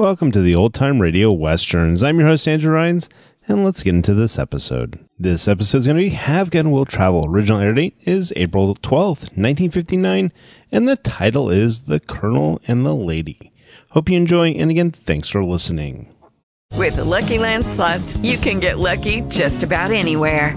Welcome to the Old Time Radio Westerns. I'm your host, Andrew Rhynes, and let's get into this episode. This episode is going to be Have Gun Will Travel. Original air date is April 12th, 1959, and the title is The Colonel and the Lady. Hope you enjoy, and again, thanks for listening. With the Lucky Land slots, you can get lucky just about anywhere.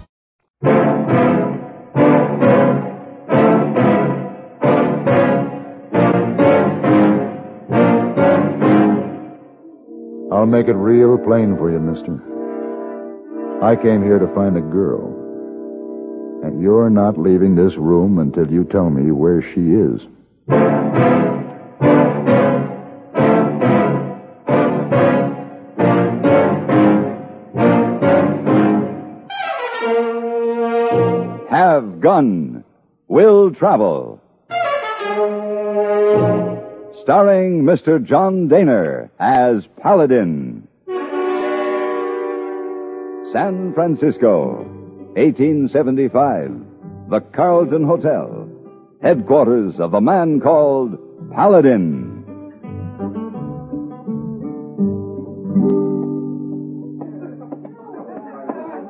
I'll make it real plain for you, mister. I came here to find a girl. And you're not leaving this room until you tell me where she is. Have Gun Will Travel. Starring Mr. John Dehner as Paladin. San Francisco, 1875. The Carlton Hotel. Headquarters of a man called Paladin.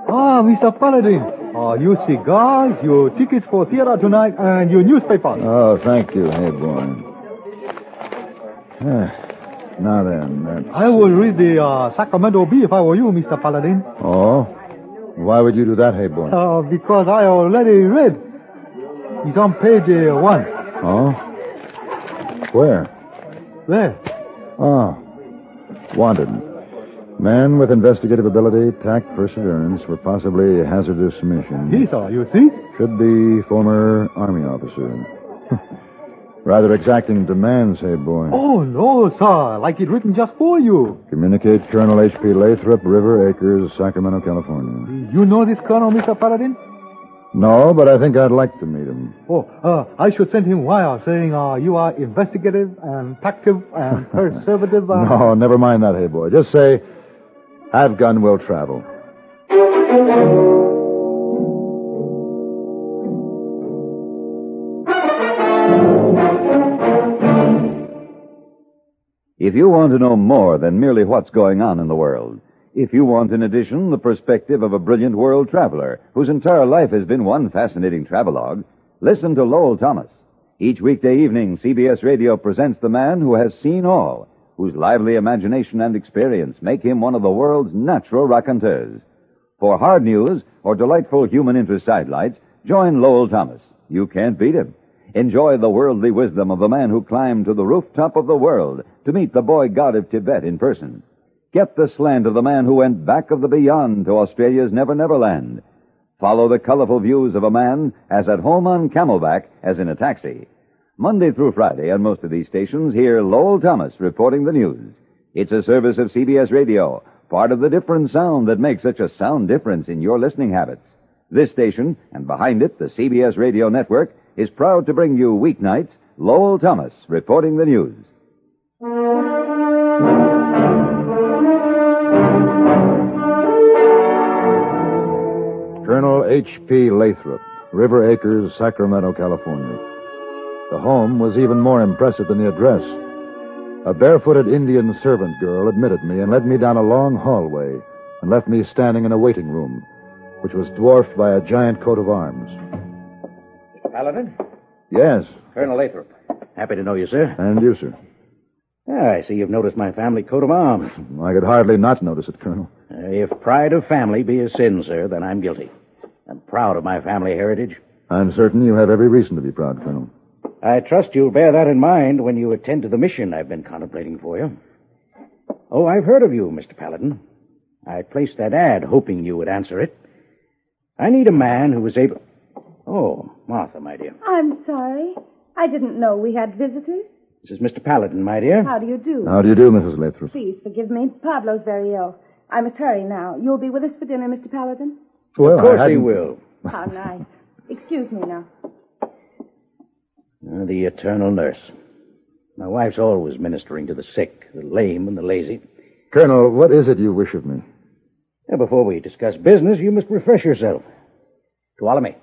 Ah, Mr. Paladin. Uh, your cigars, your tickets for theater tonight, and your newspaper. Oh, thank you. Ah, now then, that's... I will read the uh, Sacramento Bee if I were you, Mr. Paladin. Oh? Why would you do that, hey boy? Uh, because I already read. It's on page uh, one. Oh? Where? There. Oh. Wanted. Man with investigative ability, tact, perseverance for possibly hazardous mission. He saw, you see? Should be former Army officer. Rather exacting demands, hey boy. Oh, no, sir. Like it written just for you. Communicate Colonel H.P. Lathrop, River Acres, Sacramento, California. You know this colonel, Mr. Paladin? No, but I think I'd like to meet him. Oh, uh, I should send him wire saying uh, you are investigative and active and conservative. Uh... No, never mind that, hey boy. Just say, have gun will travel. If you want to know more than merely what's going on in the world, if you want, in addition, the perspective of a brilliant world traveler whose entire life has been one fascinating travelogue, listen to Lowell Thomas. Each weekday evening, CBS Radio presents the man who has seen all, whose lively imagination and experience make him one of the world's natural raconteurs. For hard news or delightful human interest sidelights, join Lowell Thomas. You can't beat him. Enjoy the worldly wisdom of the man who climbed to the rooftop of the world to meet the boy god of Tibet in person. Get the slant of the man who went back of the beyond to Australia's Never Never Land. Follow the colorful views of a man as at home on Camelback as in a taxi. Monday through Friday on most of these stations, hear Lowell Thomas reporting the news. It's a service of CBS Radio, part of the different sound that makes such a sound difference in your listening habits. This station, and behind it, the CBS Radio Network, is proud to bring you weeknights Lowell Thomas reporting the news. Colonel H.P. Lathrop, River Acres, Sacramento, California. The home was even more impressive than the address. A barefooted Indian servant girl admitted me and led me down a long hallway and left me standing in a waiting room, which was dwarfed by a giant coat of arms. Mr. Paladin? Yes, Colonel Lathrop. Happy to know you, sir. and you, sir. Ah, I see you've noticed my family coat of arms. I could hardly not notice it, Colonel. Uh, if pride of family be a sin, sir, then I'm guilty. I'm proud of my family heritage. I'm certain you have every reason to be proud, Colonel. I trust you'll bear that in mind when you attend to the mission I've been contemplating for you. Oh, I've heard of you, Mr. Paladin. I placed that ad hoping you would answer it. I need a man who is able. Oh, Martha, my dear. I'm sorry. I didn't know we had visitors. This is Mr. Paladin, my dear. How do you do? How do you do, Mrs. Lathrop? Please forgive me. Pablo's very ill. I must hurry now. You'll be with us for dinner, Mr. Paladin? Well, of course I he will. How nice. Excuse me now. Uh, the eternal nurse. My wife's always ministering to the sick, the lame, and the lazy. Colonel, what is it you wish of me? Now, before we discuss business, you must refresh yourself. Tuolumne,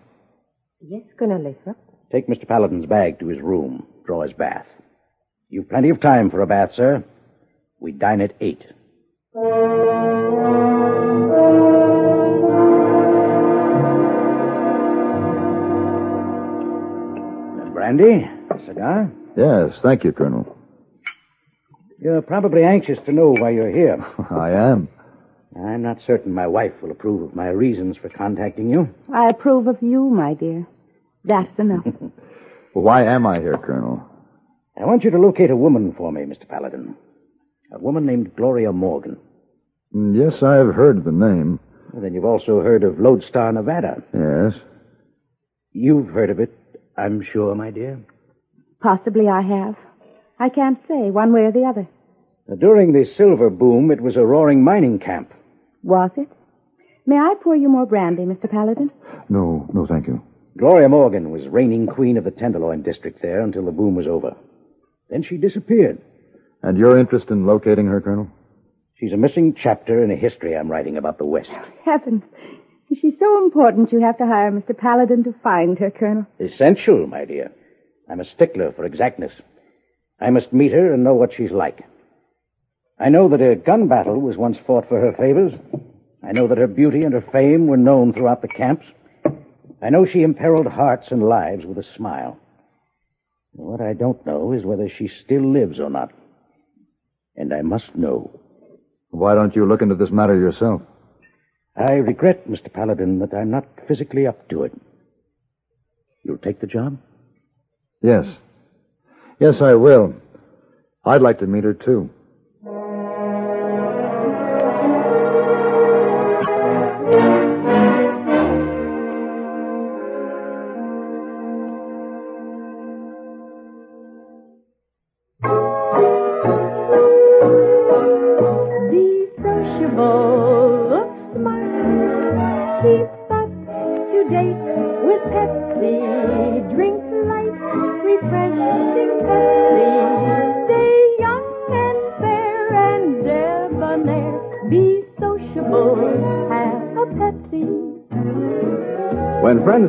Yes, Colonel Lathrop. take Mr. Paladin's bag to his room. Draw his bath. You've plenty of time for a bath, sir. We dine at eight. Brandy? A cigar? Yes, thank you, Colonel. You're probably anxious to know why you're here. I am. I'm not certain my wife will approve of my reasons for contacting you. I approve of you, my dear. That's enough. Well, why am I here, Colonel? I want you to locate a woman for me, Mr. Paladin. A woman named Gloria Morgan. Mm, Yes, I've heard the name. Well, then you've also heard of Lodestar, Nevada. Yes. You've heard of it, I'm sure, my dear. Possibly I have. I can't say one way or the other. During the silver boom, it was a roaring mining camp. Was it? May I pour you more brandy, Mr. Paladin? No, no, thank you. Gloria Morgan was reigning queen of the Tenderloin district there until the boom was over. Then she disappeared. And your interest in locating her, Colonel? She's a missing chapter in a history I'm writing about the West. Oh, heavens. She's so important you have to hire Mr. Paladin to find her, Colonel. Essential, my dear. I'm a stickler for exactness. I must meet her and know what she's like. I know that a gun battle was once fought for her favors. I know that her beauty and her fame were known throughout the camps. I know she imperiled hearts and lives with a smile. What I don't know is whether she still lives or not. And I must know. Why don't you look into this matter yourself? I regret, Mr. Paladin, that I'm not physically up to it. You'll take the job? Yes. Yes, I will. I'd like to meet her, too.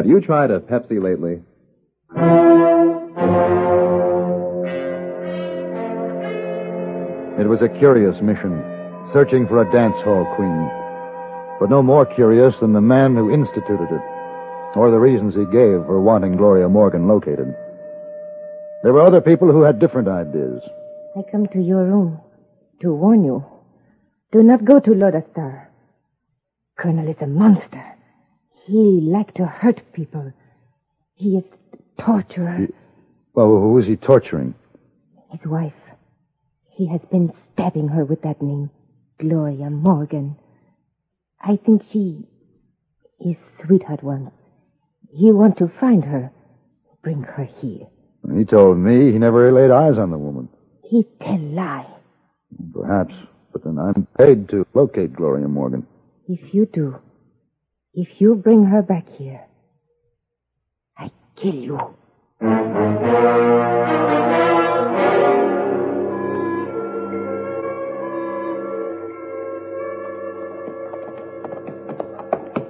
Have you tried a Pepsi lately? It was a curious mission, searching for a dance hall queen. But no more curious than the man who instituted it, or the reasons he gave for wanting Gloria Morgan located. There were other people who had different ideas. I come to your room to warn you. Do not go to Lodestar. Colonel is a monster. He like to hurt people. He is a torturer. Well, who is he torturing? His wife. He has been stabbing her with that name, Gloria Morgan. I think she his sweetheart once. He want to find her, bring her here. He told me he never laid eyes on the woman. He tell lie. Perhaps, but then I'm paid to locate Gloria Morgan. If you do, if you bring her back here, I kill you.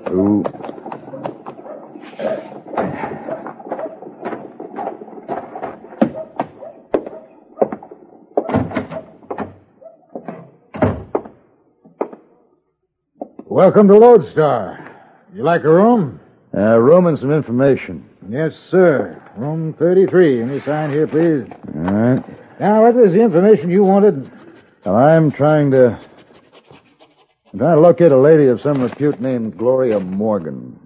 Who? Welcome to Lodestar. You like a room? Uh, room and some information. Yes, sir. Room 33. Any sign here, please? All right. Now, what was the information you wanted? Well, I'm trying to. I'm trying to locate a lady of some repute named Gloria Morgan.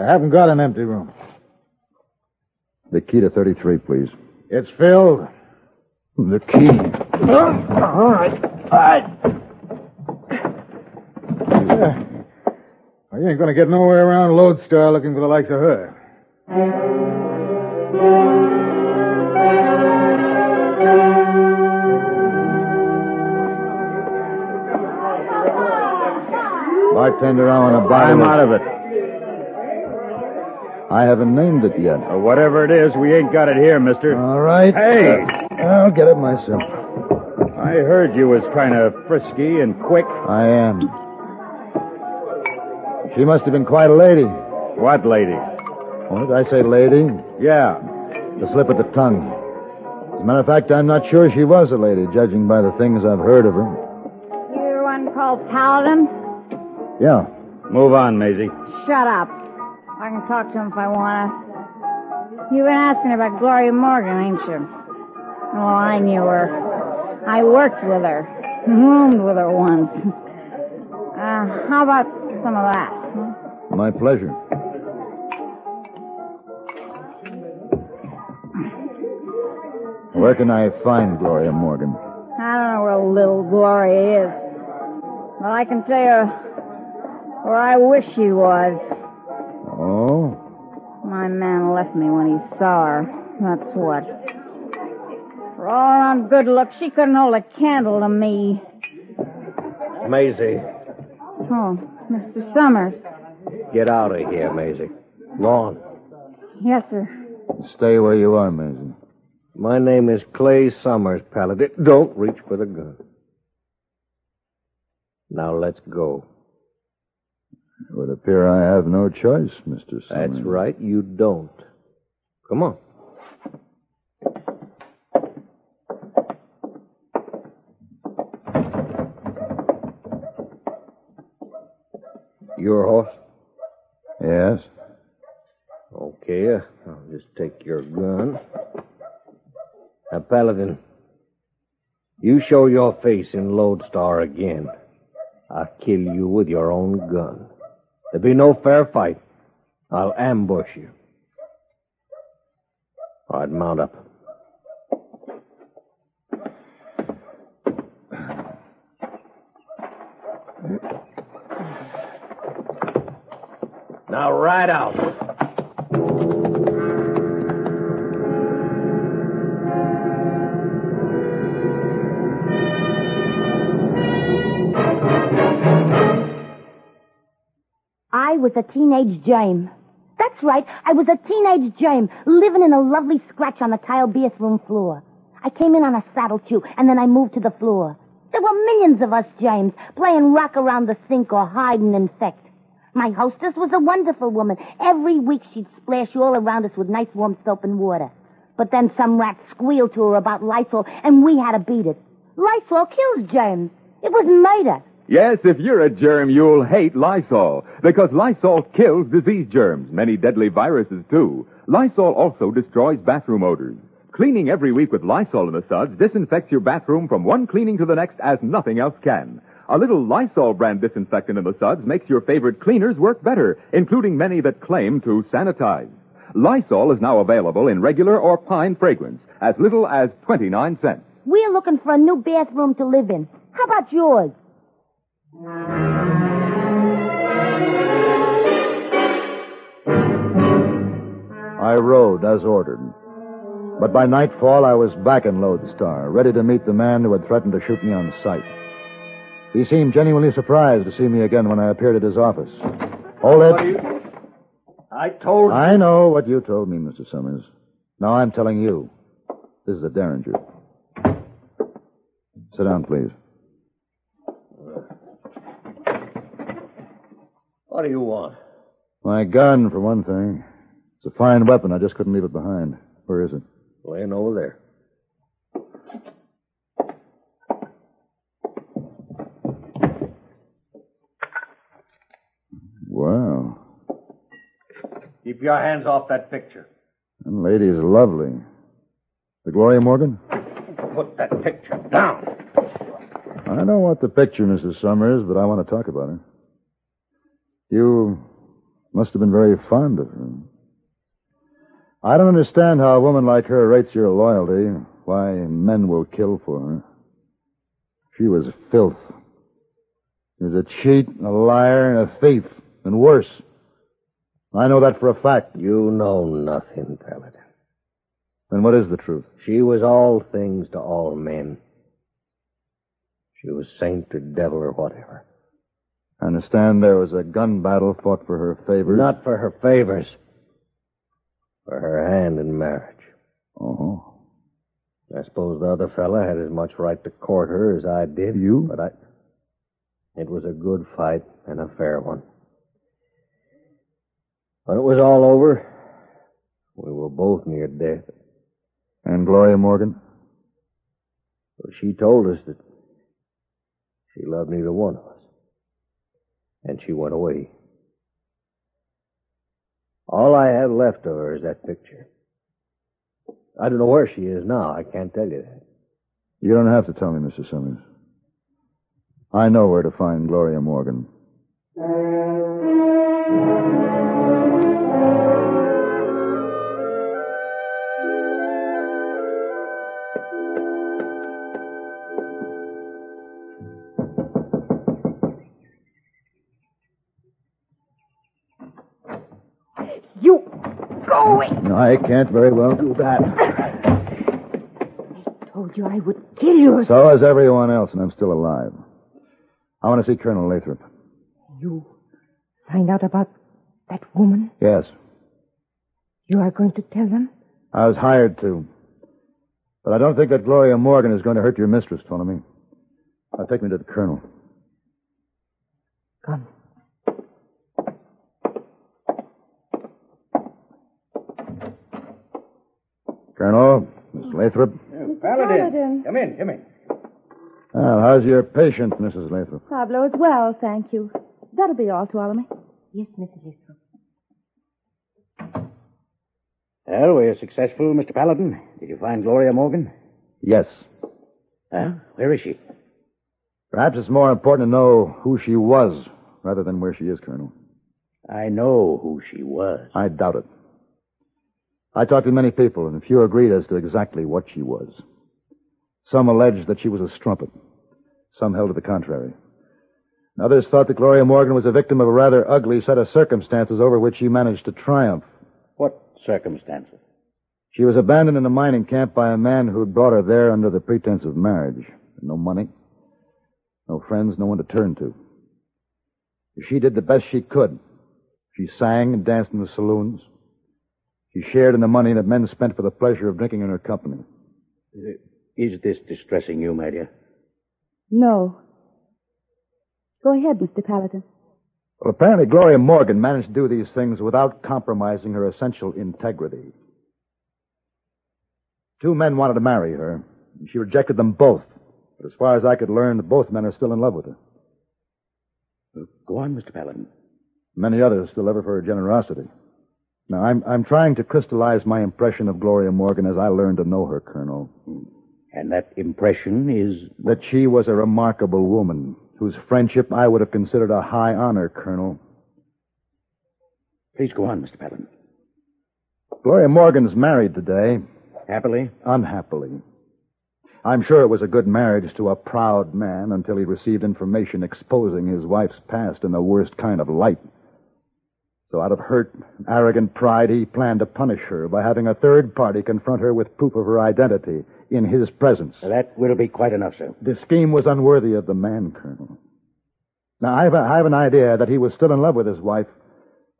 I haven't got an empty room. The key to 33, please. It's filled. The key. all right. All right. Well, you ain't going to get nowhere around Lodestar looking for the likes of her. Bartender, I want to buy I'm out of it. I haven't named it yet. Or whatever it is, we ain't got it here, mister. All right. Hey! I'll get it myself. I heard you was kind of frisky and quick. I am. She must have been quite a lady. What lady? What did I say, lady? Yeah. The slip of the tongue. As a matter of fact, I'm not sure she was a lady, judging by the things I've heard of her. You're one called Paladin? Yeah. Move on, Maisie. Shut up. I can talk to him if I want to. You've been asking about Gloria Morgan, ain't you? Oh, I knew her. I worked with her. Roomed with her once. Uh, how about some of that? Huh? My pleasure. Where can I find Gloria Morgan? I don't know where little Gloria is. But I can tell you where I wish she was. Oh? My man left me when he saw her. That's what. For all around good looks, she couldn't hold a candle to me. Maisie, Oh, Mr. Summers. Get out of here, Maisie. Go on. Yes, sir. Stay where you are, Mason. My name is Clay Summers, Paladin. Don't reach for the gun. Now let's go. It would appear I have no choice, Mr. Summers. That's right, you don't. Come on. Your horse? Yes? Okay, I'll just take your gun. Now, Paladin, you show your face in Lodestar again. I'll kill you with your own gun. There'll be no fair fight. I'll ambush you. All right, mount up. Now ride out. I was a teenage James. That's right, I was a teenage James, living in a lovely scratch on the tile bathroom floor. I came in on a saddle too, and then I moved to the floor. There were millions of us, James, playing rock around the sink or hide and infect. My hostess was a wonderful woman. Every week she'd splash you all around us with nice warm soap and water. But then some rat squealed to her about Lysol, and we had to beat it. Lysol kills germs. It was murder. Yes, if you're a germ, you'll hate Lysol. Because Lysol kills disease germs, many deadly viruses too. Lysol also destroys bathroom odors. Cleaning every week with Lysol in the suds disinfects your bathroom from one cleaning to the next as nothing else can. A little Lysol brand disinfectant in the suds makes your favorite cleaners work better, including many that claim to sanitize. Lysol is now available in regular or pine fragrance, as little as 29 cents. We're looking for a new bathroom to live in. How about yours? I rode as ordered. But by nightfall, I was back in Lodestar, ready to meet the man who had threatened to shoot me on sight. He seemed genuinely surprised to see me again when I appeared at his office. Hold it. I told you. I know what you told me, Mr. Summers. Now I'm telling you. This is a Derringer. Sit down, please. What do you want? My gun, for one thing. It's a fine weapon. I just couldn't leave it behind. Where is it? Laying over there. Wow. Keep your hands off that picture. That lady's lovely. The Gloria Morgan? Put that picture down. I don't want the picture, Mrs. Summers, but I want to talk about her. You must have been very fond of her. I don't understand how a woman like her rates your loyalty, why men will kill for her. She was filth. She was a cheat, a liar, and a thief, and worse. I know that for a fact. You know nothing, Paladin. Then what is the truth? She was all things to all men. She was saint or devil or whatever. I understand there was a gun battle fought for her favors. Not for her favors. For her hand in marriage. Oh. I suppose the other fella had as much right to court her as I did. You? But I. It was a good fight and a fair one. When it was all over, we were both near death. And Gloria Morgan? Well, she told us that she loved neither one of us. And she went away. All I have left of her is that picture. I don't know where she is now. I can't tell you that. You don't have to tell me, Mr. Summers. I know where to find Gloria Morgan. I can't very well do that. I told you I would kill you. So has everyone else, and I'm still alive. I want to see Colonel Lathrop. You find out about that woman? Yes. You are going to tell them? I was hired to. But I don't think that Gloria Morgan is going to hurt your mistress, Ptolemy. Now take me to the colonel. Come. Colonel, Miss oh. Lathrop. Paladin. Come in, come in. Well, how's your patient, Mrs. Lathrop? Pablo is well, thank you. That'll be all, Ptolemy. Yes, Mrs. Lathrop. Well, were you successful, Mr. Paladin? Did you find Gloria Morgan? Yes. Well, where is she? Perhaps it's more important to know who she was rather than where she is, Colonel. I know who she was. I doubt it. I talked to many people, and few agreed as to exactly what she was. Some alleged that she was a strumpet. Some held to the contrary. And others thought that Gloria Morgan was a victim of a rather ugly set of circumstances over which she managed to triumph. What circumstances? She was abandoned in a mining camp by a man who had brought her there under the pretense of marriage. No money, no friends, no one to turn to. She did the best she could. She sang and danced in the saloons. She shared in the money that men spent for the pleasure of drinking in her company. Uh, is this distressing you, my dear? No. Go ahead, Mr. Paladin. Well, apparently Gloria Morgan managed to do these things without compromising her essential integrity. Two men wanted to marry her. and She rejected them both. But as far as I could learn, both men are still in love with her. Uh, go on, Mr. Paladin. Many others still love her for her generosity. Now, I'm, I'm trying to crystallize my impression of Gloria Morgan as I learned to know her, Colonel. And that impression is. That she was a remarkable woman whose friendship I would have considered a high honor, Colonel. Please go on, Mr. Paladin. Gloria Morgan's married today. Happily? Unhappily. I'm sure it was a good marriage to a proud man until he received information exposing his wife's past in the worst kind of light. So out of hurt, arrogant pride, he planned to punish her by having a third party confront her with proof of her identity in his presence. That will be quite enough, sir. The scheme was unworthy of the man, Colonel. Now, I have, a, I have an idea that he was still in love with his wife,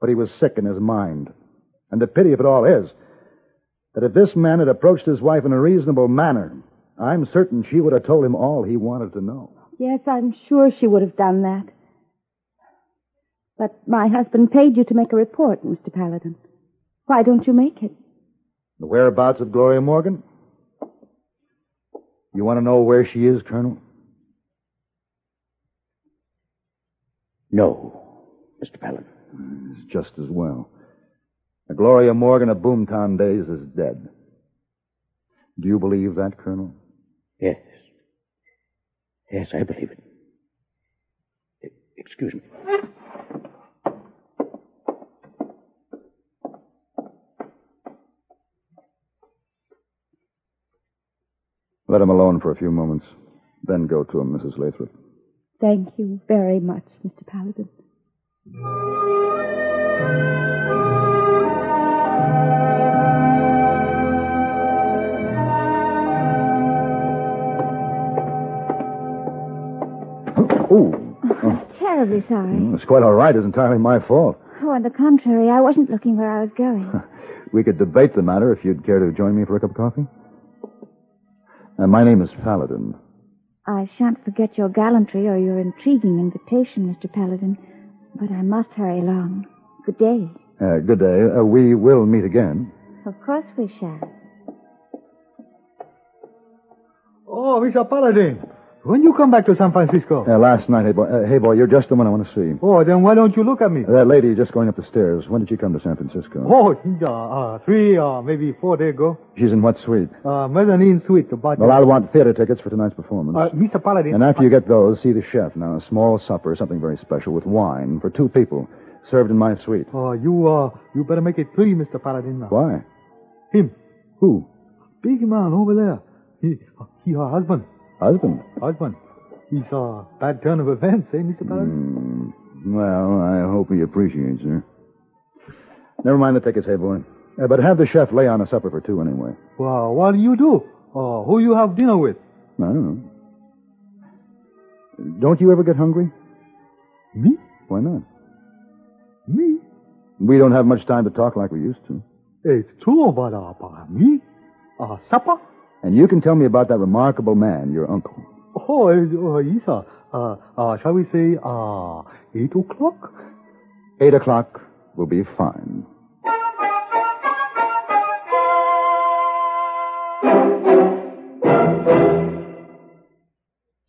but he was sick in his mind. And the pity of it all is that if this man had approached his wife in a reasonable manner, I'm certain she would have told him all he wanted to know. Yes, I'm sure she would have done that. But my husband paid you to make a report, Mr. Paladin. Why don't you make it? The whereabouts of Gloria Morgan? You want to know where she is, Colonel? No, Mr. Paladin. It's just as well. The Gloria Morgan of Boomtown days is dead. Do you believe that, Colonel? Yes. Yes, I believe it. Excuse me. Let him alone for a few moments. Then go to him, Mrs. Lathrop. Thank you very much, Mr. Paladin. Oh, oh, Terribly sorry. it's quite all right. It's entirely my fault. Oh, on the contrary, I wasn't looking where I was going. We could debate the matter if you'd care to join me for a cup of coffee. Uh, my name is Paladin. I shan't forget your gallantry or your intriguing invitation, Mr. Paladin, but I must hurry along. Good day. Uh, good day. Uh, we will meet again. Of course we shall. Oh, Mr. Paladin. When you come back to San Francisco? Uh, last night, hey boy, uh, hey boy, you're just the one I want to see. Oh, then why don't you look at me? That lady just going up the stairs. When did she come to San Francisco? Oh, uh, uh, three, uh, maybe four days ago. She's in what suite? Uh, mezzanine suite. But, Well, I'll want theater tickets for tonight's performance. Uh, Mr. Paladin. and after you get those, see the chef. Now, a small supper, something very special with wine for two people, served in my suite. Uh, you, uh, you better make it three, Mr. Paladin. Why? Him. Who? Big man over there. He, uh, he her husband. Husband? Husband. He saw a bad turn of events, eh, Mr. Paladin? Hmm. Well, I hope he appreciates her. Never mind the tickets, hey boy. Uh, but have the chef lay on a supper for two anyway. Well, what do you do? Uh, who you have dinner with? I don't know. Don't you ever get hungry? Me? Why not? Me? We don't have much time to talk like we used to. It's true, but, uh, me? Uh, supper? And you can tell me about that remarkable man, your uncle. Oh, uh, yes, sir. Uh, uh, shall we say, uh, eight o'clock? Eight o'clock will be fine.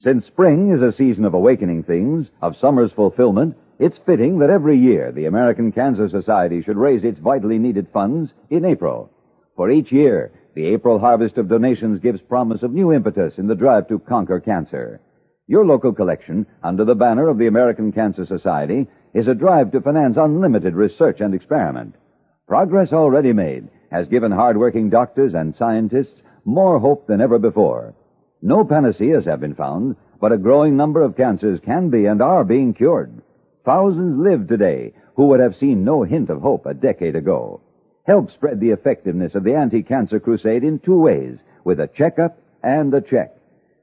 Since spring is a season of awakening things, of summer's fulfillment, it's fitting that every year the American Cancer Society should raise its vitally needed funds in April. For each year, the April harvest of donations gives promise of new impetus in the drive to conquer cancer. Your local collection, under the banner of the American Cancer Society, is a drive to finance unlimited research and experiment. Progress already made has given hardworking doctors and scientists more hope than ever before. No panaceas have been found, but a growing number of cancers can be and are being cured. Thousands live today who would have seen no hint of hope a decade ago. Help spread the effectiveness of the anti-cancer crusade in two ways, with a checkup and a check.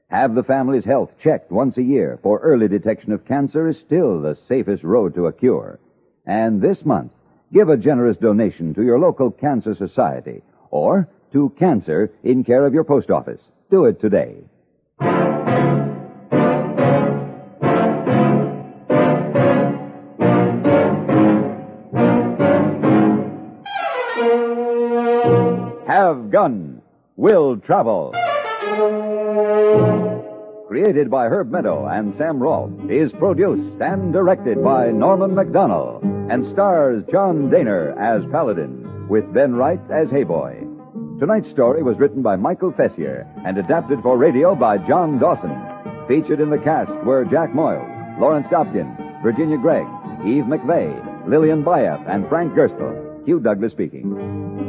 Have the family's health checked once a year, for early detection of cancer is still the safest road to a cure. And this month, give a generous donation to your local cancer society or to cancer in care of your post office. Do it today. Have Gun Will Travel. Created by Herb Meadow and Sam Rolfe, is produced and directed by Norman MacDonnell and stars John Dehner as Paladin with Ben Wright as Heyboy. Tonight's story was written by Michael Fessier and adapted for radio by John Dawson. Featured in the cast were Jack Moyles, Lawrence Dobkin, Virginia Gregg, Eve McVeagh, Lillian Buyeff, and Frank Gerstle. Hugh Douglas speaking.